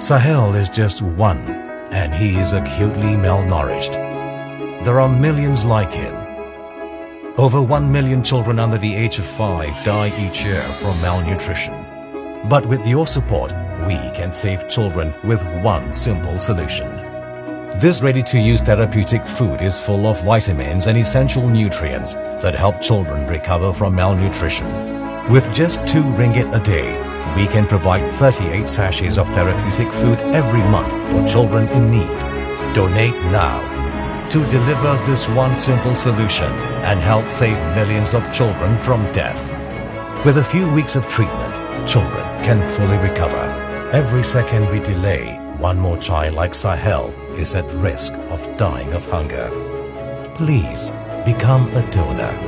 Sahel is just one, and he is acutely malnourished. There are millions like him. Over 1 million children under the age of 5 die each year from malnutrition. But with your support, we can save children with one simple solution. This ready-to-use therapeutic food is full of vitamins and essential nutrients that help children recover from malnutrition. With just 2 ringgit a day, we can provide 38 sachets of therapeutic food every month for children in need. Donate now to deliver this one simple solution and help save millions of children from death. With a few weeks of treatment, children can fully recover. Every second we delay, one more child like Sahel is at risk of dying of hunger. Please become a donor